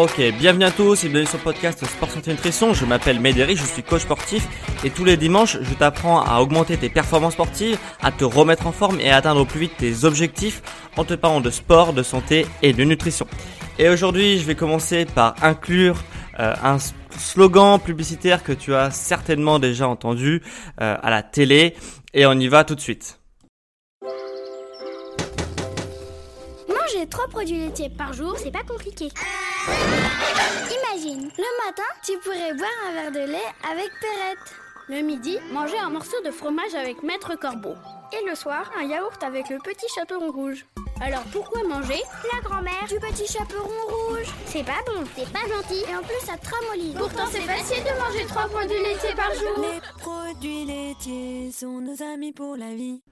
Ok, bienvenue à tous et bienvenue sur le podcast Sport Santé Nutrition. Je m'appelle Médéric, je suis coach sportif et tous les dimanches, je t'apprends à augmenter tes performances sportives, à te remettre en forme et à atteindre au plus vite tes objectifs en te parlant de sport, de santé et de nutrition. Et aujourd'hui, je vais commencer par inclure euh, un slogan publicitaire que tu as certainement déjà entendu euh, à la télé et on y va tout de suite. Manger trois produits laitiers par jour, c'est pas compliqué. Imagine, le matin, tu pourrais boire un verre de lait avec Perrette. Le midi, manger un morceau de fromage avec Maître Corbeau. Et le soir, un yaourt avec le petit chaperon rouge. Alors pourquoi manger La grand-mère du petit chaperon rouge? C'est pas bon, c'est pas gentil. Et en plus, ça te ramollit. Pourtant, c'est facile de manger trois produits laitiers par jour. Les produits laitiers sont nos amis pour la vie.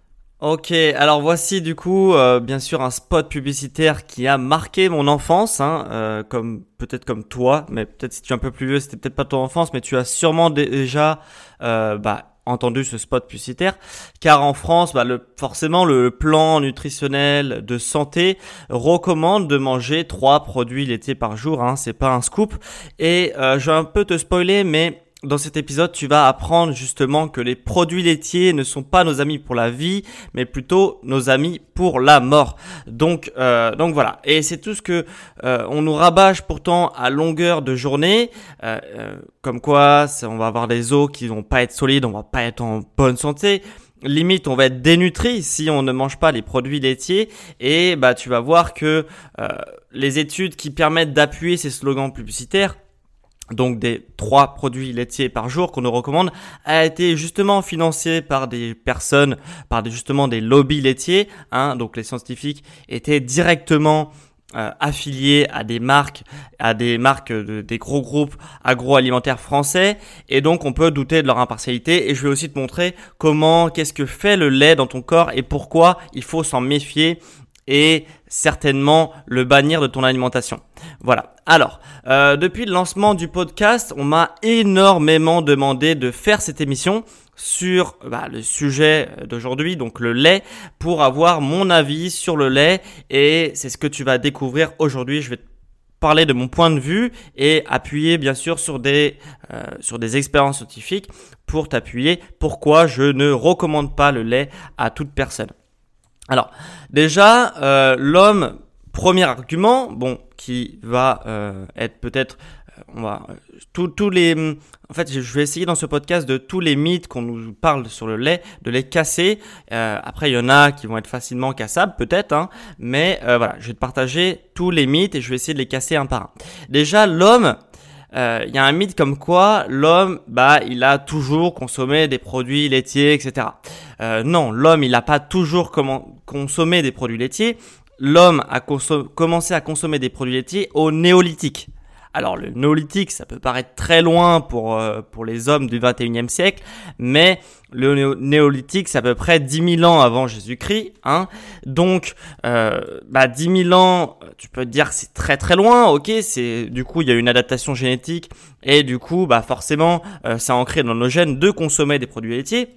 Ok, alors voici du coup euh, bien sûr un spot publicitaire qui a marqué mon enfance, hein, euh, comme peut-être comme toi, mais peut-être si tu es un peu plus vieux, c'était peut-être pas ton enfance, mais tu as sûrement déjà euh, bah, entendu ce spot publicitaire, car en France, bah, le, forcément le plan nutritionnel de santé recommande de manger trois produits laitiers par jour, hein, c'est pas un scoop, et je vais un peu te spoiler, mais dans cet épisode, tu vas apprendre justement que les produits laitiers ne sont pas nos amis pour la vie, mais plutôt nos amis pour la mort. Donc, euh, donc voilà. Et c'est tout ce que euh, on nous rabâche pourtant à longueur de journée, euh, comme quoi on va avoir des os qui vont pas être solides, on va pas être en bonne santé. Limite, on va être dénutri si on ne mange pas les produits laitiers. Et bah, tu vas voir que les études qui permettent d'appuyer ces slogans publicitaires donc des trois produits laitiers par jour qu'on nous recommande, a été justement financé par des personnes, par des, justement des lobbies laitiers. Hein, donc les scientifiques étaient directement euh, affiliés à des marques, à des marques de, des gros groupes agroalimentaires français, et donc on peut douter de leur impartialité. Et je vais aussi te montrer comment, qu'est-ce que fait le lait dans ton corps et pourquoi il faut s'en méfier et certainement le bannir de ton alimentation. Voilà. Alors, euh, depuis le lancement du podcast, on m'a énormément demandé de faire cette émission sur bah, le sujet d'aujourd'hui, donc le lait, pour avoir mon avis sur le lait. Et c'est ce que tu vas découvrir aujourd'hui. Je vais te parler de mon point de vue et appuyer bien sûr sur des, euh, sur des expériences scientifiques pour t'appuyer pourquoi je ne recommande pas le lait à toute personne. Alors, déjà, euh, l'homme, premier argument, bon, qui va euh, être peut-être, euh, on va, tous les, en fait, je vais essayer dans ce podcast de tous les mythes qu'on nous parle sur le lait, de les casser. après, il y en a qui vont être facilement cassables, peut-être, hein, mais voilà, je vais te partager tous les mythes et je vais essayer de les casser un par un. Déjà, l'homme, il y a un mythe comme quoi l'homme, bah, il a toujours consommé des produits laitiers, etc. Euh, non, l'homme, il n'a pas toujours consommé des produits laitiers. L'homme a commencé à consommer des produits laitiers au néolithique. Alors le néolithique, ça peut paraître très loin pour, euh, pour les hommes du 21e siècle, mais le néolithique, c'est à peu près 10 000 ans avant Jésus-Christ. Hein. Donc, euh, bah, 10 000 ans, tu peux te dire c'est très très loin, ok c'est Du coup, il y a une adaptation génétique, et du coup, bah, forcément, euh, c'est ancré dans nos gènes de consommer des produits laitiers.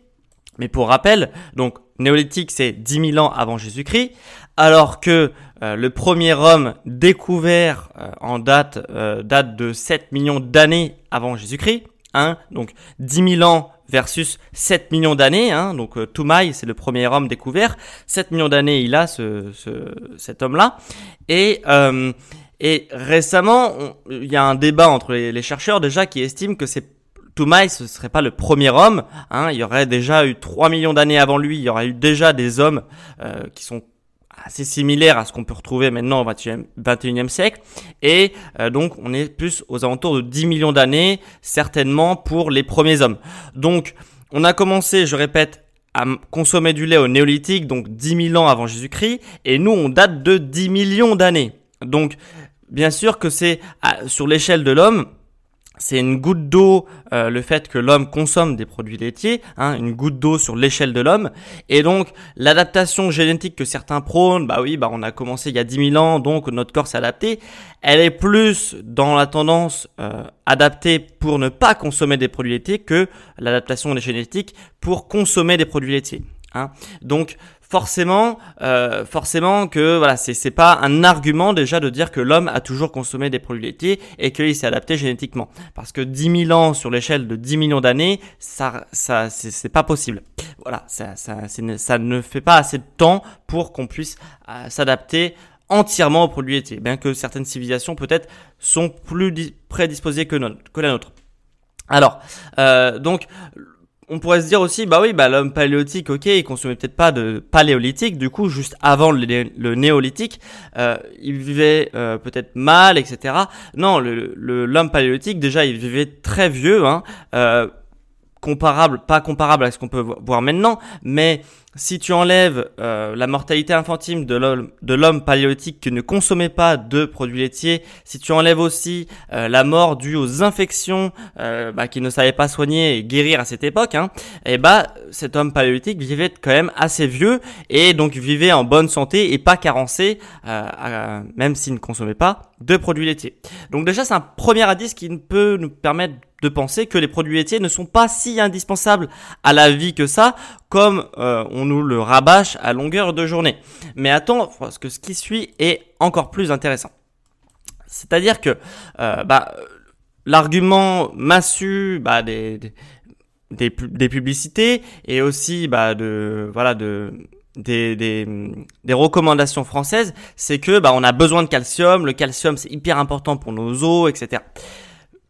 Mais pour rappel, donc néolithique c'est 10 000 ans avant Jésus-Christ. alors que euh, le premier homme découvert euh, en date, euh, date de 7 millions d'années avant Jésus-Christ, hein, donc 10 000 ans versus 7 millions d'années, hein, donc euh, Toumaï, c'est le premier homme découvert, 7 millions d'années il a ce, ce cet homme-là, et, euh, et récemment, il y a un débat entre les, les chercheurs déjà qui estiment que c'est Toumaï, ce serait pas le premier homme. Hein, il y aurait déjà eu 3 millions d'années avant lui. Il y aurait eu déjà des hommes euh, qui sont assez similaires à ce qu'on peut retrouver maintenant au 21e, 21e siècle. Et euh, donc, on est plus aux alentours de 10 millions d'années, certainement pour les premiers hommes. Donc, on a commencé, je répète, à consommer du lait au néolithique, donc 10 000 ans avant Jésus-Christ. Et nous, on date de 10 millions d'années. Donc, bien sûr que c'est sur l'échelle de l'homme, c'est une goutte d'eau, euh, le fait que l'homme consomme des produits laitiers, hein, une goutte d'eau sur l'échelle de l'homme. Et donc, l'adaptation génétique que certains prônent, bah oui, bah on a commencé il y a 10 000 ans, donc notre corps s'est adapté. Elle est plus dans la tendance euh, adaptée pour ne pas consommer des produits laitiers que l'adaptation des génétiques pour consommer des produits laitiers. Hein. Donc, forcément, euh, forcément que voilà, c'est c'est pas un argument déjà de dire que l'homme a toujours consommé des produits laitiers et qu'il s'est adapté génétiquement. Parce que 10 000 ans sur l'échelle de 10 millions d'années, ça, ça, c'est pas possible. Voilà, ça, ça, ça ne fait pas assez de temps pour qu'on puisse euh, s'adapter entièrement aux produits laitiers, bien que certaines civilisations peut-être sont plus dis- prédisposées que, no- que la nôtre. Alors, euh, donc, on pourrait se dire aussi, bah oui, bah l'homme paléolithique, ok, il consommait peut-être pas de paléolithique, du coup, juste avant le, né- le néolithique, euh, il vivait euh, peut-être mal, etc. Non, le le- l'homme paléolithique, déjà, il vivait très vieux, hein, euh, comparable, pas comparable à ce qu'on peut vo- voir maintenant, mais si tu enlèves euh, la mortalité infantile de l'homme paléolithique qui ne consommait pas de produits laitiers, si tu enlèves aussi euh, la mort due aux infections euh, bah, qu'il ne savait pas soigner et guérir à cette époque, hein, et bah cet homme paléolithique vivait quand même assez vieux et donc vivait en bonne santé et pas carencé, euh, même s'il ne consommait pas de produits laitiers. Donc déjà c'est un premier indice qui peut nous permettre de penser que les produits laitiers ne sont pas si indispensables à la vie que ça, comme euh, on nous le rabâche à longueur de journée. Mais attends, parce que ce qui suit est encore plus intéressant. C'est-à-dire que euh, bah, l'argument massu bah, des, des, des, pu- des publicités et aussi bah, de voilà de des, des, des recommandations françaises, c'est que bah, on a besoin de calcium, le calcium c'est hyper important pour nos os, etc.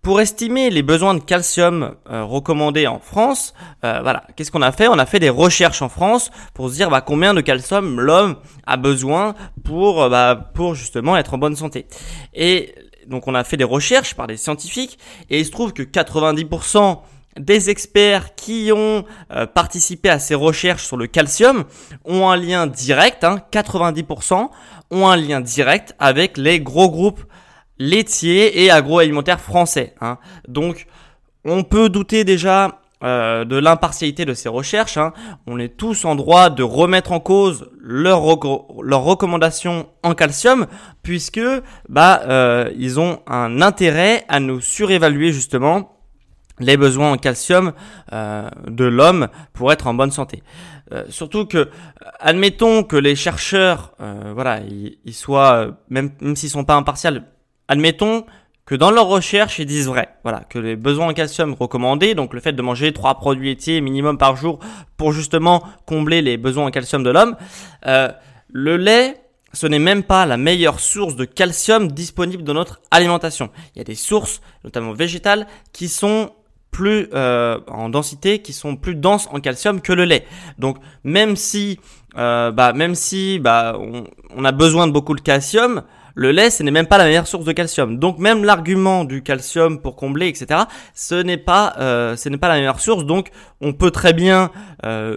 Pour estimer les besoins de calcium euh, recommandés en France, euh, voilà, qu'est-ce qu'on a fait? On a fait des recherches en France pour se dire bah, combien de calcium l'homme a besoin pour, euh, bah, pour justement être en bonne santé. Et donc on a fait des recherches par des scientifiques et il se trouve que 90% des experts qui ont euh, participé à ces recherches sur le calcium ont un lien direct, hein, 90% ont un lien direct avec les gros groupes laitiers et agroalimentaires français. Hein. Donc, on peut douter déjà euh, de l'impartialité de ces recherches. Hein. On est tous en droit de remettre en cause leurs reco- leurs recommandations en calcium, puisque bah euh, ils ont un intérêt à nous surévaluer justement les besoins en calcium euh, de l'homme pour être en bonne santé. Euh, surtout que, admettons que les chercheurs, euh, voilà, ils, ils soient, euh, même, même s'ils sont pas impartials, admettons que dans leurs recherches, ils disent vrai. Voilà, que les besoins en calcium recommandés, donc le fait de manger trois produits laitiers minimum par jour pour justement combler les besoins en calcium de l'homme, euh, le lait, ce n'est même pas la meilleure source de calcium disponible dans notre alimentation. Il y a des sources, notamment végétales, qui sont plus euh, en densité, qui sont plus denses en calcium que le lait. Donc même si, euh, bah, même si bah, on, on a besoin de beaucoup de calcium, le lait, ce n'est même pas la meilleure source de calcium. Donc même l'argument du calcium pour combler, etc., ce n'est pas, euh, ce n'est pas la meilleure source. Donc on peut très bien euh,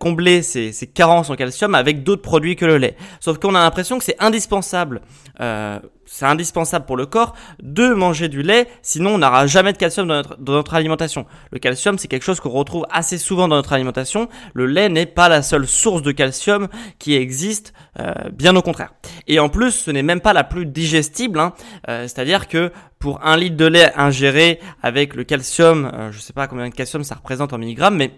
combler ces, ces carences en calcium avec d'autres produits que le lait. Sauf qu'on a l'impression que c'est indispensable. Euh, c'est indispensable pour le corps de manger du lait, sinon on n'aura jamais de calcium dans notre, alimentation. Le calcium, c'est quelque chose qu'on retrouve assez souvent dans notre alimentation. Le lait n'est pas la seule source de calcium qui existe, euh, bien au contraire. Et en plus, ce n'est même pas la plus digestible, hein. Euh, c'est-à-dire que pour un litre de lait ingéré avec le calcium, euh, je sais pas combien de calcium ça représente en milligrammes, mais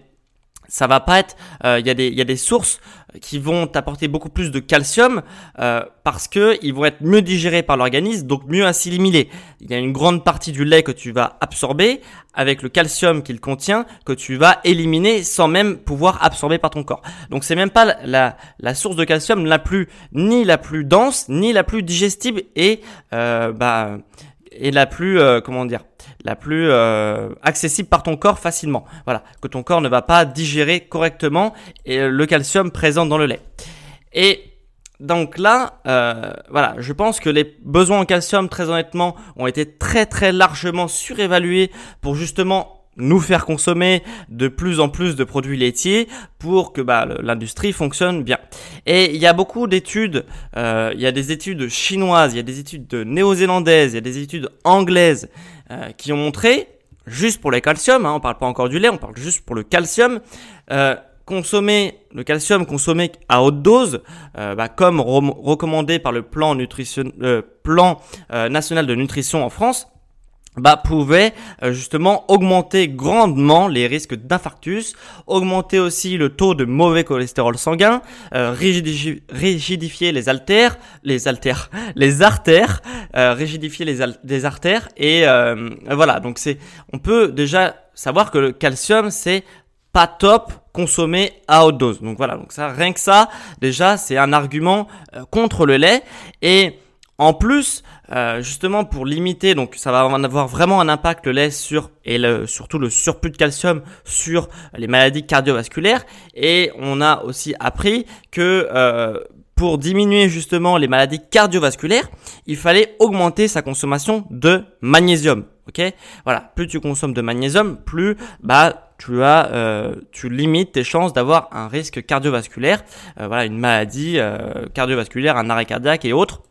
ça va pas être. Il y, a des- il y a des sources qui vont t'apporter beaucoup plus de calcium euh, parce que ils vont être mieux digérés par l'organisme, donc mieux assimilés. Il y a une grande partie du lait que tu vas absorber avec le calcium qu'il contient que tu vas éliminer sans même pouvoir absorber par ton corps. Donc c'est même pas la source de calcium la plus ni la plus dense ni la plus digestible et euh, bah et la plus euh, comment dire la plus euh, accessible par ton corps facilement. Voilà, que ton corps ne va pas digérer correctement et le calcium présent dans le lait. Et donc là, euh, voilà, je pense que les besoins en calcium, très honnêtement, ont été très très largement surévalués pour justement nous faire consommer de plus en plus de produits laitiers pour que bah, l'industrie fonctionne bien. Et il y a beaucoup d'études, euh, il y a des études chinoises, il y a des études néo-zélandaises, il y a des études anglaises euh, qui ont montré, juste pour le calcium, hein, on parle pas encore du lait, on parle juste pour le calcium, euh, consommer le calcium consommé à haute dose, euh, bah, comme recommandé par le plan, nutrition, euh, plan euh, national de nutrition en France, bah, pouvait euh, justement augmenter grandement les risques d'infarctus, augmenter aussi le taux de mauvais cholestérol sanguin, euh, rigidi- rigidifier les artères, les artères, les artères, euh, rigidifier les, les artères et voilà. Donc c'est, on peut déjà savoir que le calcium c'est pas top consommé à haute dose. Donc voilà, donc ça rien que ça déjà c'est un argument contre le lait et en plus, euh, justement pour limiter, donc ça va avoir vraiment un impact le lait sur et le, surtout le surplus de calcium sur les maladies cardiovasculaires. Et on a aussi appris que euh, pour diminuer justement les maladies cardiovasculaires, il fallait augmenter sa consommation de magnésium. Ok, voilà. Plus tu consommes de magnésium, plus bah tu as, euh, tu limites tes chances d'avoir un risque cardiovasculaire, euh, voilà, une maladie euh, cardiovasculaire, un arrêt cardiaque et autres.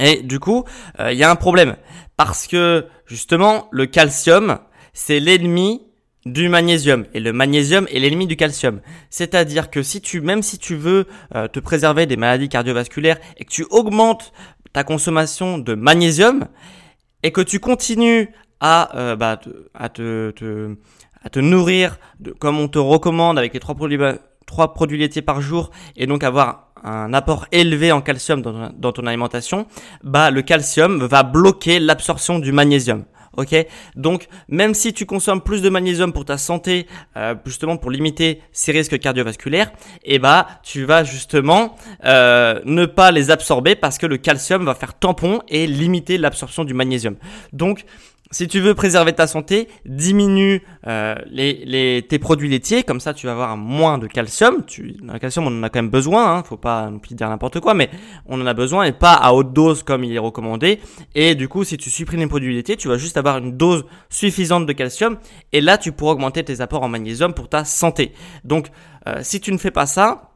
Et du coup, euh, il y a un problème parce que justement, le calcium, c'est l'ennemi du magnésium et le magnésium est l'ennemi du calcium. C'est-à-dire que si tu, même si tu veux euh, te préserver des maladies cardiovasculaires et que tu augmentes ta consommation de magnésium et que tu continues à, euh, bah, te, à te, à te nourrir comme on te recommande avec les trois produits, trois produits laitiers par jour et donc avoir un apport élevé en calcium dans ton, alimentation, bah le calcium va bloquer l'absorption du magnésium. Ok, donc même si tu consommes plus de magnésium pour ta santé, euh, justement pour limiter ces risques cardiovasculaires, et bah tu vas justement euh, ne pas les absorber parce que le calcium va faire tampon et limiter l'absorption du magnésium. Donc si tu veux préserver ta santé, diminue euh, les, les, tes produits laitiers, comme ça tu vas avoir moins de calcium. Tu, le calcium, on en a quand même besoin, hein, faut pas non plus dire n'importe quoi, mais on en a besoin et pas à haute dose comme il est recommandé. Et du coup, si tu supprimes les produits laitiers, tu vas juste avoir une dose suffisante de calcium, et là tu pourras augmenter tes apports en magnésium pour ta santé. Donc, euh, si tu ne fais pas ça,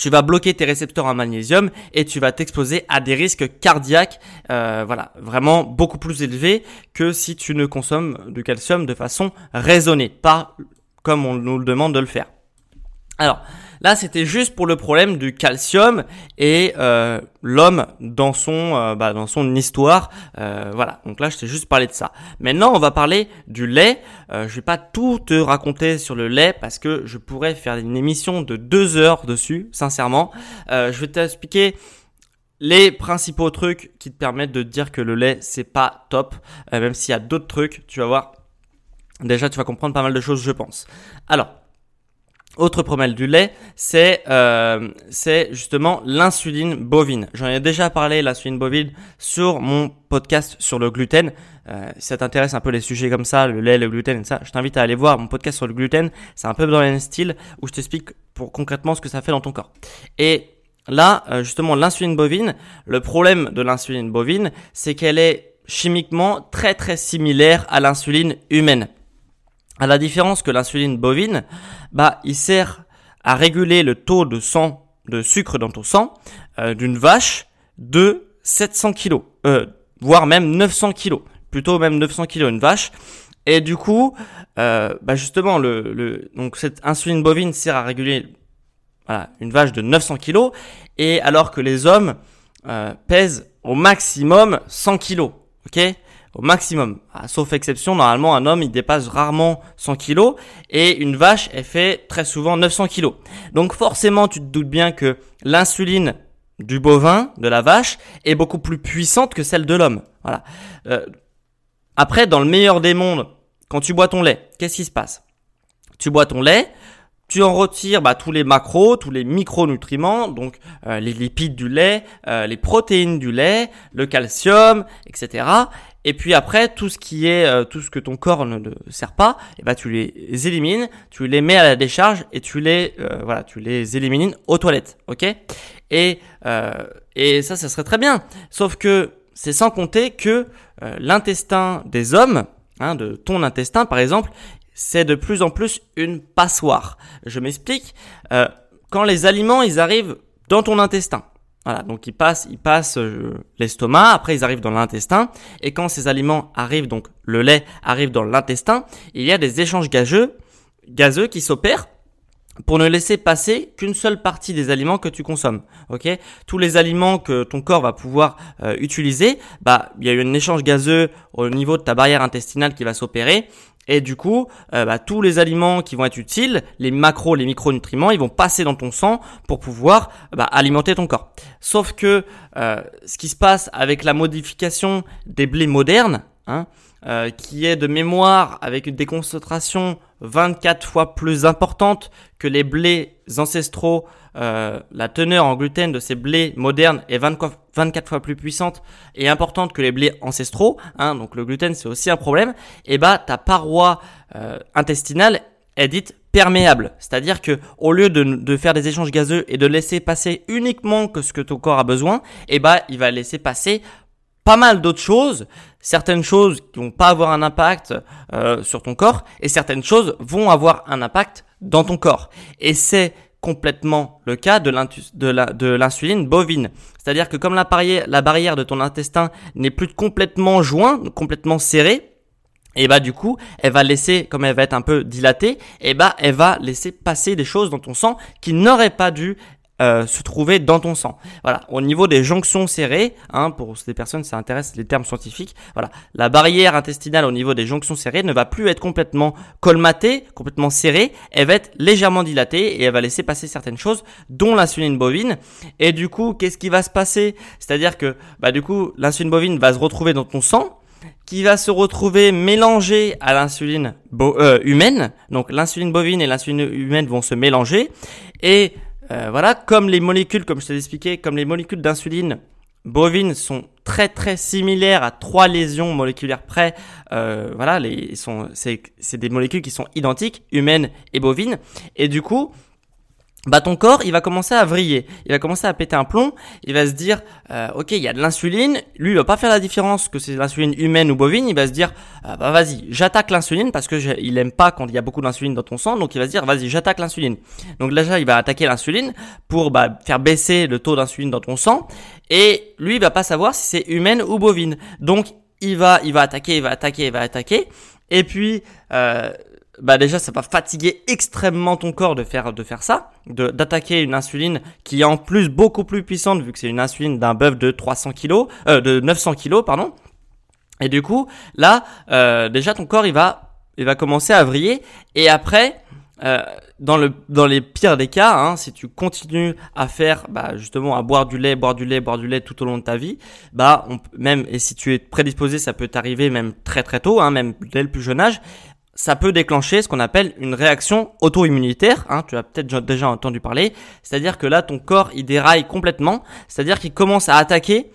tu vas bloquer tes récepteurs en magnésium et tu vas t'exposer à des risques cardiaques, euh, voilà, vraiment beaucoup plus élevés que si tu ne consommes du calcium de façon raisonnée, pas comme on nous le demande de le faire. Alors, là, c'était juste pour le problème du calcium et euh, l'homme dans son euh, bah, dans son histoire. Euh, voilà. Donc là, je t'ai juste parlé de ça. Maintenant, on va parler du lait. Je vais pas tout te raconter sur le lait parce que je pourrais faire une émission de deux heures dessus. Sincèrement, je vais t'expliquer les principaux trucs qui te permettent de dire que le lait c'est pas top, même s'il y a d'autres trucs. Tu vas voir. Déjà, tu vas comprendre pas mal de choses, je pense. Alors. Autre problème du lait, c'est euh, justement l'insuline bovine. J'en ai déjà parlé, l'insuline bovine, sur mon podcast sur le gluten. Euh, si ça t'intéresse un peu les sujets comme ça, le lait, le gluten et ça, je t'invite à aller voir mon podcast sur le gluten. C'est un peu dans le même style où je t'explique pour concrètement ce que ça fait dans ton corps. Et là, euh, justement, l'insuline bovine, le problème de l'insuline bovine, c'est qu'elle est chimiquement très très similaire à l'insuline humaine. À la différence que l'insuline bovine, bah, il sert à réguler le taux de sang, de sucre dans ton sang, euh, d'une vache de 700 kg, euh, voire même 900 kg, plutôt même 900 kg une vache. Et du coup, euh, bah justement, le, le, donc cette insuline bovine sert à réguler voilà, une vache de 900 kg, et alors que les hommes euh, pèsent au maximum 100 kg, ok? Au maximum. Ah, sauf exception, normalement un homme il dépasse rarement 100 kg et une vache elle fait très souvent 900 kg. Donc forcément tu te doutes bien que l'insuline du bovin, de la vache, est beaucoup plus puissante que celle de l'homme. Voilà. Euh, après, dans le meilleur des mondes, quand tu bois ton lait, qu'est-ce qui se passe? Tu bois ton lait, tu en retires bah, tous les macros, tous les micronutriments, donc euh, les lipides du lait, euh, les protéines du lait, le calcium, etc. Et puis après, tout ce qui est, euh, tout ce que ton corps ne, sert pas, et eh ben, tu les élimines, tu les mets à la décharge et tu les, voilà, tu les élimines aux toilettes, ok? Et et ça, ça serait très bien. Sauf que c'est sans compter que l'intestin des hommes, hein, de ton intestin par exemple, c'est de plus en plus une passoire. Je m'explique. Euh, quand les aliments, ils arrivent dans ton intestin. Voilà, donc ils passent, ils passent euh, l'estomac, après ils arrivent dans l'intestin, et quand ces aliments arrivent, donc le lait arrive dans l'intestin, il y a des échanges gazeux, gazeux qui s'opèrent pour ne laisser passer qu'une seule partie des aliments que tu consommes. Tous les aliments que ton corps va pouvoir euh, utiliser, bah il y a un échange gazeux au niveau de ta barrière intestinale qui va s'opérer et du coup, euh, bah, tous les aliments qui vont être utiles, les macros, les micronutriments, ils vont passer dans ton sang pour pouvoir bah, alimenter ton corps. Sauf que euh, ce qui se passe avec la modification des blés modernes, hein, euh, qui est de mémoire avec des concentrations 24 fois plus importantes que les blés ancestraux, euh, la teneur en gluten de ces blés modernes est 24 fois plus puissante et importante que les blés ancestraux, hein, donc le gluten c'est aussi un problème, et bah ta paroi euh, intestinale est dite perméable, c'est-à-dire que au lieu de, de, faire des échanges gazeux et de laisser passer uniquement que ce que ton corps a besoin, et bah il va laisser passer pas mal d'autres choses, certaines choses qui vont pas avoir un impact euh, sur ton corps et certaines choses vont avoir un impact dans ton corps. Et c'est complètement le cas de l'insuline bovine. C'est-à-dire que comme la la barrière de ton intestin n'est plus complètement jointe, complètement serrée, et bah du coup, elle va laisser, comme elle va être un peu dilatée, et bah elle va laisser passer des choses dans ton sang qui n'auraient pas dû euh, se trouver dans ton sang. Voilà, au niveau des jonctions serrées, hein, pour ces personnes ça intéresse les termes scientifiques, voilà, la barrière intestinale au niveau des jonctions serrées ne va plus être complètement colmatée, complètement serrée, elle va être légèrement dilatée et elle va laisser passer certaines choses, dont l'insuline bovine. Et du coup, qu'est-ce qui va se passer? C'est-à-dire que, bah du coup, l'insuline bovine va se retrouver dans ton sang, qui va se retrouver mélangé à l'insuline euh, humaine. Donc l'insuline bovine et l'insuline humaine vont se mélanger et euh, voilà, comme les molécules, comme je t'ai expliqué, comme les molécules d'insuline bovine sont très très similaires à trois lésions moléculaires près. Euh, voilà, les, sont, c'est, c'est des molécules qui sont identiques, humaines et bovines. Et du coup, bah ton corps il va commencer à vriller, il va commencer à péter un plomb, il va se dire euh, ok il y a de l'insuline, lui il va pas faire la différence que c'est l'insuline humaine ou bovine, il va se dire euh, bah vas-y j'attaque l'insuline parce que il aime pas quand il y a beaucoup d'insuline dans ton sang, donc il va se dire vas-y j'attaque l'insuline. Donc déjà il va attaquer l'insuline pour bah, faire baisser le taux d'insuline dans ton sang. Et lui il va pas savoir si c'est humaine ou bovine, donc il va il va attaquer, il va attaquer, il va attaquer. Et puis euh, bah déjà ça va fatiguer extrêmement ton corps de faire de faire ça, de d'attaquer une insuline qui est en plus beaucoup plus puissante vu que c'est une insuline d'un bœuf de 300 kg, euh, de 900 kg pardon. Et du coup là euh, déjà ton corps il va il va commencer à vriller et après euh, dans le dans les pires des cas, hein, si tu continues à faire bah, justement à boire du lait, boire du lait, boire du lait tout au long de ta vie, bah on, même et si tu es prédisposé, ça peut t'arriver même très très tôt, hein, même dès le plus jeune âge, ça peut déclencher ce qu'on appelle une réaction auto-immunitaire. Hein, tu as peut-être déjà entendu parler. C'est-à-dire que là, ton corps, il déraille complètement. C'est-à-dire qu'il commence à attaquer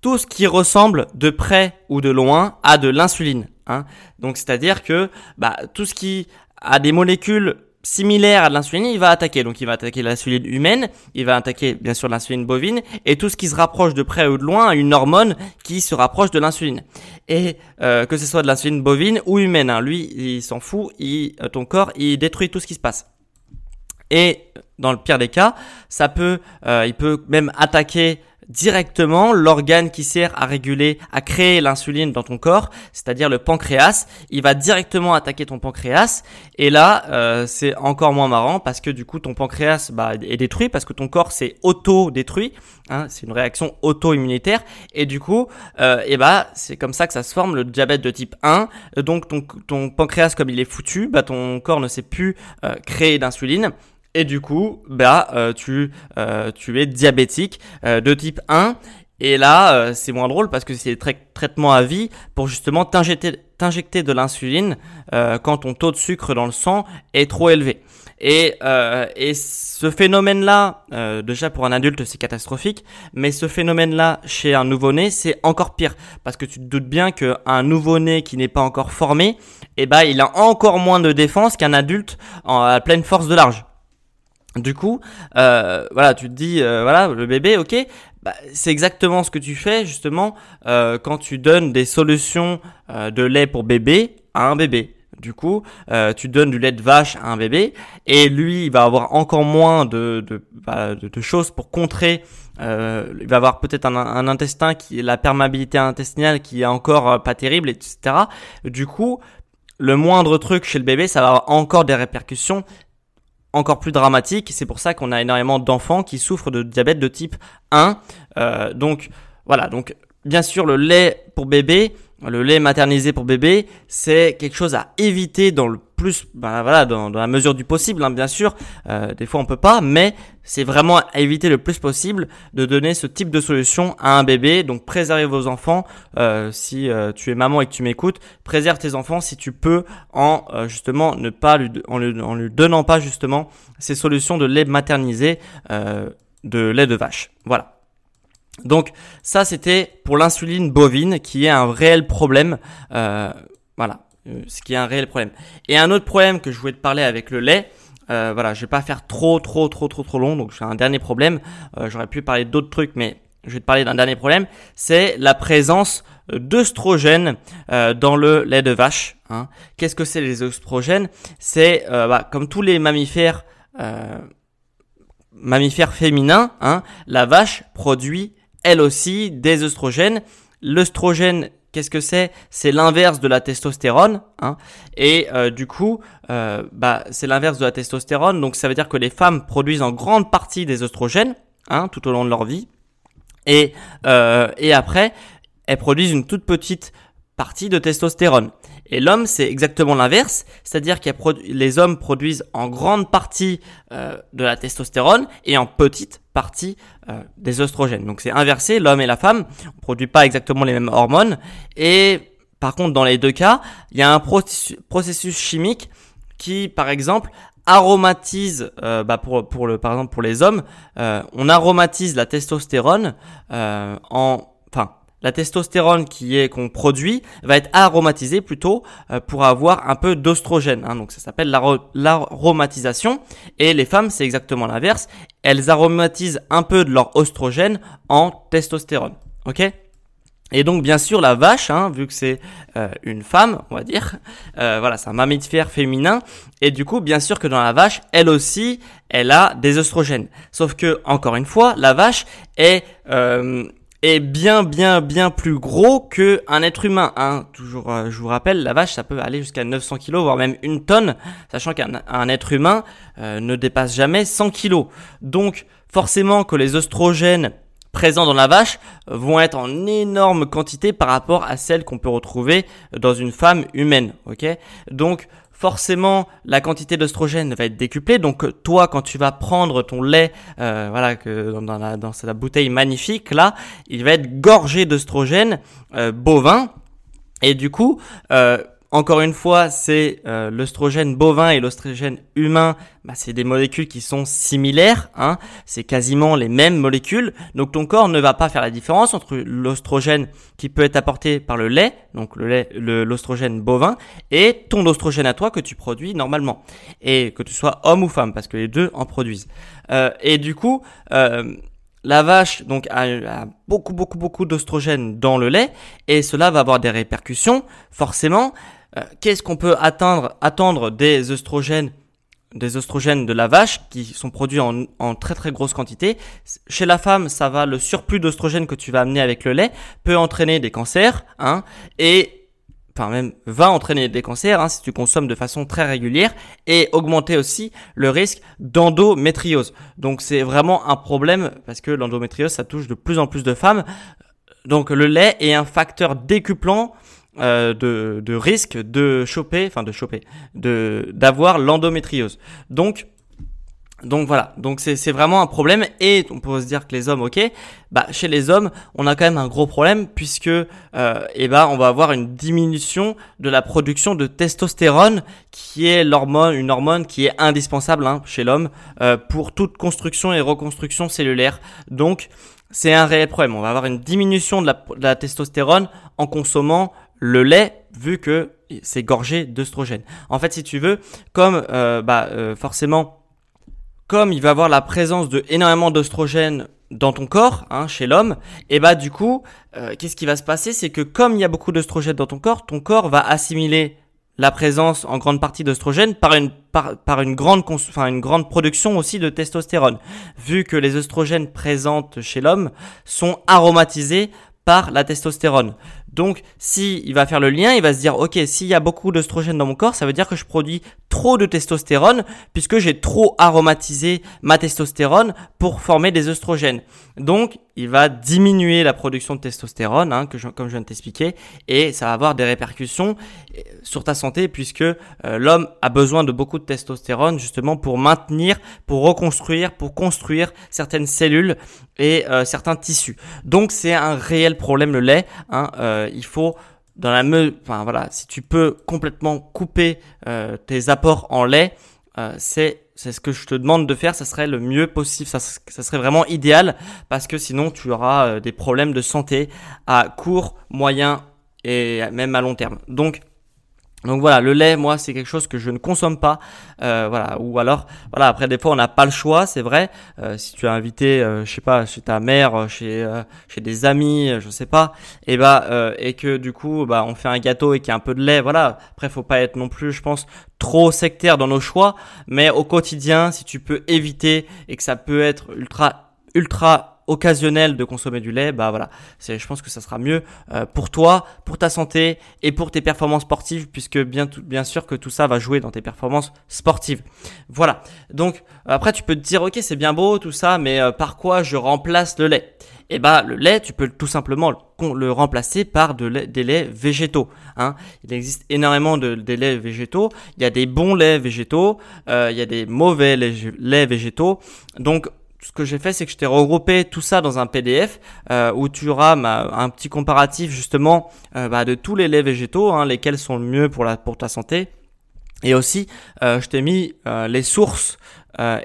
tout ce qui ressemble de près ou de loin à de l'insuline. Hein. Donc, c'est-à-dire que bah, tout ce qui a des molécules similaire à l'insuline, il va attaquer. Donc il va attaquer l'insuline humaine, il va attaquer bien sûr l'insuline bovine et tout ce qui se rapproche de près ou de loin une hormone qui se rapproche de l'insuline. Et euh, que ce soit de l'insuline bovine ou humaine, hein, lui il s'en fout, il, euh, ton corps il détruit tout ce qui se passe. Et dans le pire des cas, ça peut, euh, il peut même attaquer directement l'organe qui sert à réguler, à créer l'insuline dans ton corps, c'est-à-dire le pancréas. Il va directement attaquer ton pancréas. Et là, euh, c'est encore moins marrant parce que du coup, ton pancréas bah, est détruit parce que ton corps s'est auto-détruit. Hein, c'est une réaction auto-immunitaire. Et du coup, euh, et bah, c'est comme ça que ça se forme le diabète de type 1. Donc ton, ton pancréas, comme il est foutu, bah, ton corps ne sait plus euh, créer d'insuline. Et du coup, bah, euh, tu, euh, tu es diabétique euh, de type 1. Et là, c'est moins drôle parce que c'est des traitements à vie pour justement t'injecter, de l'insuline quand ton taux de sucre dans le sang est trop élevé. Et, ce phénomène-là, déjà pour un adulte, c'est catastrophique, mais ce phénomène-là chez un nouveau-né, c'est encore pire parce que tu te doutes bien qu'un nouveau-né qui n'est pas encore formé, eh ben, il a encore moins de défense qu'un adulte à pleine force de large. Du coup, euh, voilà, tu te dis, euh, voilà, le bébé, ok, bah, c'est exactement ce que tu fais justement euh, quand tu donnes des solutions de lait pour bébé à un bébé. Du coup, tu donnes du lait de vache à un bébé et lui, il va avoir encore moins de, bah, choses pour contrer. il va avoir peut-être un, un, intestin qui, la perméabilité intestinale qui est encore pas terrible, etc. Du coup, le moindre truc chez le bébé, ça va avoir encore des répercussions encore plus dramatique. C'est pour ça qu'on a énormément d'enfants qui souffrent de diabète de type 1. Euh, donc voilà, donc bien sûr le lait pour bébé, le lait maternisé pour bébé, c'est quelque chose à éviter dans le plus, ben voilà, dans, la mesure du possible, hein, bien sûr. Euh, des fois on peut pas, mais c'est vraiment à éviter le plus possible de donner ce type de solution à un bébé. Donc préservez vos enfants. Euh, si euh, tu es maman et que tu m'écoutes, préserve tes enfants si tu peux en justement ne pas lui, en, lui, en lui donnant pas justement ces solutions de lait maternisé, de lait de vache. Voilà. Donc ça c'était pour l'insuline bovine qui est un réel problème. Euh, voilà, euh, ce qui est un réel problème. Et un autre problème que je voulais te parler avec le lait. Euh, voilà, je vais pas faire trop trop trop trop trop long. Donc j'ai un dernier problème. Euh, j'aurais pu parler d'autres trucs, mais je vais te parler d'un dernier problème. C'est la présence d'œstrogènes dans le lait de vache. Hein. Qu'est-ce que c'est les œstrogènes C'est bah, comme tous les mammifères mammifères féminins, hein, la vache produit elle aussi des œstrogènes. L'œstrogène, qu'est-ce que c'est? C'est l'inverse de la testostérone. Hein. et euh, du coup, euh, bah, c'est l'inverse de la testostérone. Donc ça veut dire que les femmes produisent en grande partie des œstrogènes hein, tout au long de leur vie. Et, euh, et après, elles produisent une toute petite partie de testostérone. Et l'homme, c'est exactement l'inverse, c'est-à-dire que les hommes produisent en grande partie euh, de la testostérone et en petite partie euh, des oestrogènes. Donc c'est inversé, l'homme et la femme ne produisent pas exactement les mêmes hormones. Et par contre, dans les deux cas, il y a un processus chimique qui, par exemple, aromatise, euh, bah pour, pour le, par exemple pour les hommes, on aromatise la testostérone en, enfin, la testostérone qui est qu'on produit va être aromatisée plutôt euh, pour avoir un peu d'ostrogène. Hein. donc ça s'appelle l'aromatisation. Et les femmes, c'est exactement l'inverse. Elles aromatisent un peu de leur oestrogène en testostérone. Ok? Et donc bien sûr la vache, hein, vu que c'est euh, une femme, on va dire, euh, voilà, c'est un mammifère féminin, et du coup bien sûr que dans la vache, elle aussi, elle a des oestrogènes. Sauf que encore une fois, la vache est est bien bien bien plus gros que un être humain. Hein. Toujours, euh, je vous rappelle, la vache, ça peut aller jusqu'à 900 kg, voire même une tonne, sachant qu'un être humain euh, ne dépasse jamais 100 kg. Donc, forcément que les oestrogènes présents dans la vache vont être en énorme quantité par rapport à celles qu'on peut retrouver dans une femme humaine. Ok? Donc forcément la quantité d'oestrogène va être décuplée. Donc toi, quand tu vas prendre ton lait, euh, voilà, que dans, la, cette bouteille magnifique là, il va être gorgé d'oestrogène euh, bovin. Et du coup, euh, encore une fois, c'est euh, l'oestrogène bovin et l'oestrogène humain, bah, c'est des molécules qui sont similaires, hein, c'est quasiment les mêmes molécules, donc ton corps ne va pas faire la différence entre l'oestrogène qui peut être apporté par le lait, donc le lait, l'oestrogène bovin, et ton oestrogène à toi que tu produis normalement, et que tu sois homme ou femme, parce que les deux en produisent. Euh, et du coup, euh, la vache donc a, beaucoup beaucoup beaucoup d'oestrogène dans le lait et cela va avoir des répercussions forcément qu'est-ce qu'on peut attendre, attendre des œstrogènes des oestrogènes de la vache qui sont produits en, en, très très grosse quantité? Chez la femme, ça va, le surplus d'oestrogènes que tu vas amener avec le lait peut entraîner des cancers, hein, et enfin même va entraîner des cancers hein, si tu consommes de façon très régulière et augmenter aussi le risque d'endométriose. Donc c'est vraiment un problème parce que l'endométriose ça touche de plus en plus de femmes. Donc le lait est un facteur décuplant euh, de, de risque de choper, enfin de choper, de d'avoir l'endométriose. Donc donc voilà, donc c'est vraiment un problème et on peut se dire que les hommes, ok, bah chez les hommes, on a quand même un gros problème puisque euh, eh ben on va avoir une diminution de la production de testostérone qui est l'hormone, une hormone qui est indispensable hein, chez l'homme euh, pour toute construction et reconstruction cellulaire. Donc c'est un réel problème. On va avoir une diminution de la, de la testostérone en consommant le lait vu que c'est gorgé d'œstrogène. En fait, si tu veux, comme euh, bah, euh, forcément comme il va avoir la présence de énormément d'oestrogènes dans ton corps, hein, chez l'homme, et bah du coup, euh, qu'est-ce qui va se passer? C'est que comme il y a beaucoup d'oestrogènes dans ton corps, ton corps va assimiler la présence en grande partie d'oestrogènes par une par, une grande enfin une grande production aussi de testostérone, vu que les oestrogènes présentes chez l'homme sont aromatisés par la testostérone. Donc, si il va faire le lien, il va se dire, ok, s'il y a beaucoup d'oestrogènes dans mon corps, ça veut dire que je produis trop de testostérone puisque j'ai trop aromatisé ma testostérone pour former des oestrogènes. Donc, il va diminuer la production de testostérone, hein, que comme je viens de t'expliquer, et ça va avoir des répercussions euh, sur ta santé puisque euh, l'homme a besoin de beaucoup de testostérone justement pour maintenir, pour reconstruire, pour construire certaines cellules et euh, certains tissus. Donc, c'est un réel problème le lait. Hein, il faut dans la me enfin voilà, si tu peux complètement couper euh, tes apports en lait, euh, c'est c'est ce que je te demande de faire, ça serait le mieux possible, ça, serait vraiment idéal parce que sinon tu auras euh, des problèmes de santé à court, moyen et même à long terme. Donc donc voilà, le lait, moi, c'est quelque chose que je ne consomme pas. Euh, voilà, ou alors, voilà, après des fois, on n'a pas le choix, c'est vrai. Euh, si tu as invité, euh, je sais pas, chez ta mère, chez chez des amis, je sais pas, et bah et que du coup, bah, on fait un gâteau et qu'il y a un peu de lait, voilà. Après, faut pas être non plus, je pense, trop sectaire dans nos choix, mais au quotidien, si tu peux éviter et que ça peut être ultra ultra occasionnel de consommer du lait, bah voilà, c'est, je pense que ça sera mieux euh, pour toi, pour ta santé et pour tes performances sportives, puisque bien, bien sûr que tout ça va jouer dans tes performances sportives. Voilà. Donc après, tu peux te dire, ok, c'est bien beau tout ça, mais euh, par quoi je remplace le lait? Eh bah le lait, tu peux tout simplement le remplacer par de des laits végétaux. Hein. Il existe énormément de laits végétaux. Il y a des bons laits végétaux, euh, il y a des mauvais laits végétaux. Donc ce que j'ai fait, c'est que je t'ai regroupé tout ça dans un PDF euh, où tu auras un petit comparatif justement euh, bah, de tous les laits végétaux, hein, lesquels sont le mieux pour, la, pour ta santé. Et aussi, euh, je t'ai mis les sources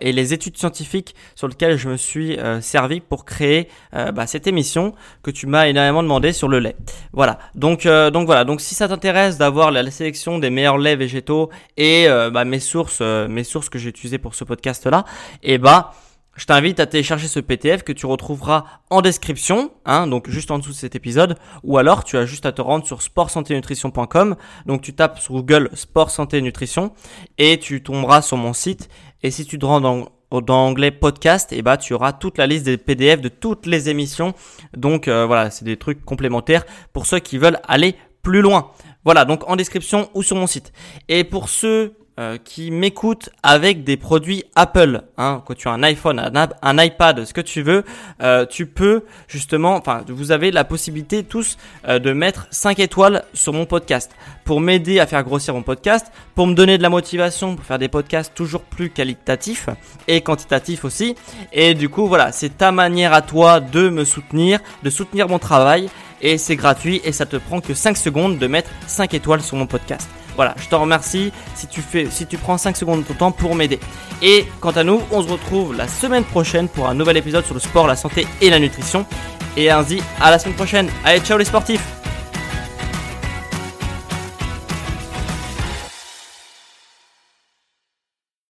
et les études scientifiques sur lesquelles je me suis servi pour créer bah, cette émission que tu m'as énormément demandé sur le lait. Voilà. Donc, donc voilà. Donc si ça t'intéresse d'avoir la, sélection des meilleurs laits végétaux et bah, mes sources, mes sources que j'ai utilisées pour ce podcast là, et eh bah je t'invite à télécharger ce PDF que tu retrouveras en description, hein, donc juste en dessous de cet épisode, ou alors tu as juste à te rendre sur sportsanténutrition.com, donc tu tapes sur Google Sport Santé Nutrition et tu tomberas sur mon site. Et si tu te rends dans dans l'onglet podcast, et eh bah tu auras toute la liste des PDF de toutes les émissions. Donc euh, voilà, c'est des trucs complémentaires pour ceux qui veulent aller plus loin. Voilà, donc en description ou sur mon site. Et pour ceux euh, qui m'écoutent avec des produits Apple. Hein, quand tu as un iPhone, un, iPad, ce que tu veux, euh, tu peux justement, enfin, vous avez la possibilité tous euh, de mettre 5 étoiles sur mon podcast pour m'aider à faire grossir mon podcast, pour me donner de la motivation pour faire des podcasts toujours plus qualitatifs et quantitatifs aussi. Et du coup, voilà, c'est ta manière à toi de me soutenir, de soutenir mon travail et c'est gratuit et ça te prend que 5 secondes de mettre 5 étoiles sur mon podcast. Voilà, je te remercie si tu prends 5 secondes de ton temps pour m'aider. Et quant à nous, on se retrouve la semaine prochaine pour un nouvel épisode sur le sport, la santé et la nutrition. Et ainsi, à la semaine prochaine. Allez, ciao les sportifs